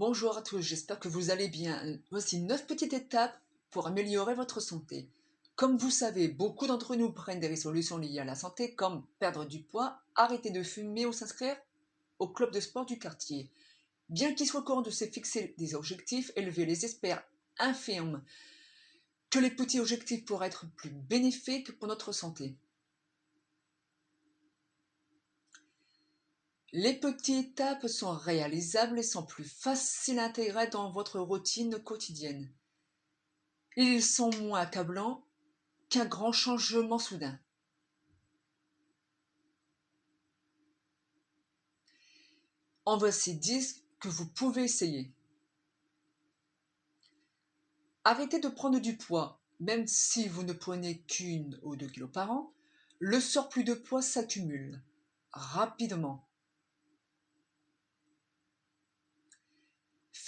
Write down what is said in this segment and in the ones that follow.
Bonjour à tous, j'espère que vous allez bien. Voici 9 petites étapes pour améliorer votre santé. Comme vous savez, beaucoup d'entre nous prennent des résolutions liées à la santé comme perdre du poids, arrêter de fumer ou s'inscrire au club de sport du quartier. Bien qu'il soit courant de se fixer des objectifs élevés, les experts infirment que les petits objectifs pourraient être plus bénéfiques pour notre santé. Les petites étapes sont réalisables et sont plus faciles à intégrer dans votre routine quotidienne. Ils sont moins accablants qu'un grand changement soudain. En voici 10 que vous pouvez essayer. Arrêtez de prendre du poids, même si vous ne prenez qu'une ou deux kilos par an, le surplus de poids s'accumule rapidement.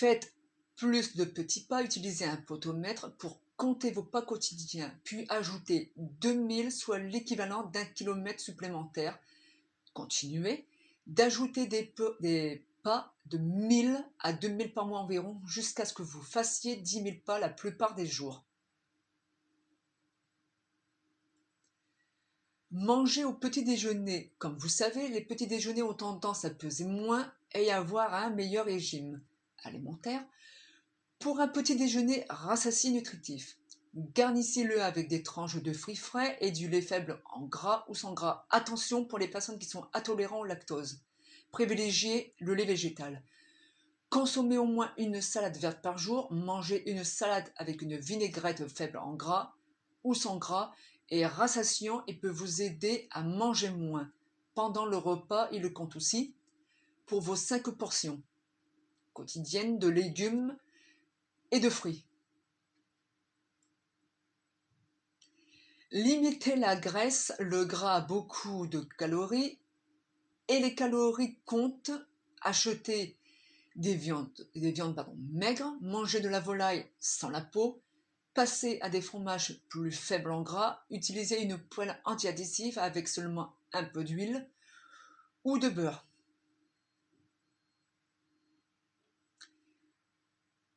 Faites plus de petits pas, utilisez un potomètre pour compter vos pas quotidiens, puis ajoutez 2000, soit l'équivalent d'un kilomètre supplémentaire. Continuez d'ajouter des, pas de 1000 à 2000 par mois environ jusqu'à ce que vous fassiez 10 000 pas la plupart des jours. Mangez au petit déjeuner. Comme vous savez, les petits déjeuners ont tendance à peser moins et à avoir un meilleur régime alimentaire pour un petit déjeuner rassasié nutritif. Garnissez-le avec des tranches de fruits frais et du lait faible en gras ou sans gras. Attention pour les personnes qui sont intolérants au lactose. Privilégiez le lait végétal. Consommez au moins une salade verte par jour. Mangez une salade avec une vinaigrette faible en gras ou sans gras et rassasiant et peut vous aider à manger moins. Pendant le repas, il le compte aussi pour vos 5 portions quotidienne de légumes et de fruits. Limitez la graisse, le gras a beaucoup de calories et les calories comptent. Achetez des viandes, des viandes maigres, mangez de la volaille sans la peau, passez à des fromages plus faibles en gras, utilisez une poêle antiadhésive avec seulement un peu d'huile ou de beurre.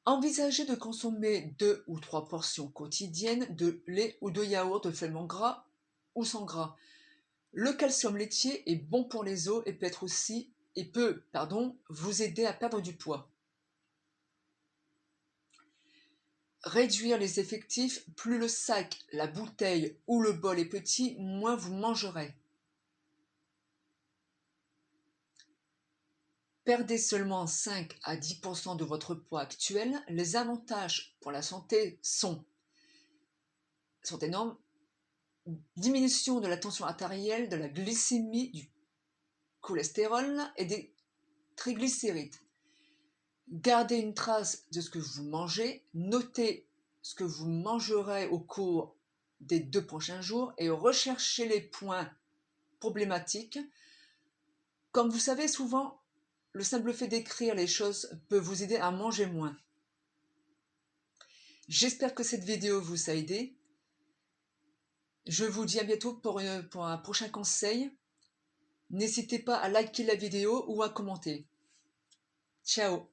Envisagez de consommer deux ou trois portions quotidiennes de lait ou de yaourt faible gras ou sans gras. Le calcium laitier est bon pour les os et peut et peut, pardon, vous aider à perdre du poids. Réduire les effectifs, plus le sac, la bouteille ou le bol est petit, moins vous mangerez. Perdez seulement 5 à 10% de votre poids actuel, les avantages pour la santé sont, énormes. Diminution de la tension artérielle, de la glycémie, du cholestérol et des triglycérides. Gardez une trace de ce que vous mangez, notez ce que vous mangerez au cours des deux prochains jours et recherchez les points problématiques. Comme vous savez, souvent, le simple fait d'écrire les choses peut vous aider à manger moins. J'espère que cette vidéo vous a aidé. Je vous dis à bientôt pour, pour un prochain conseil. N'hésitez pas à liker la vidéo ou à commenter. Ciao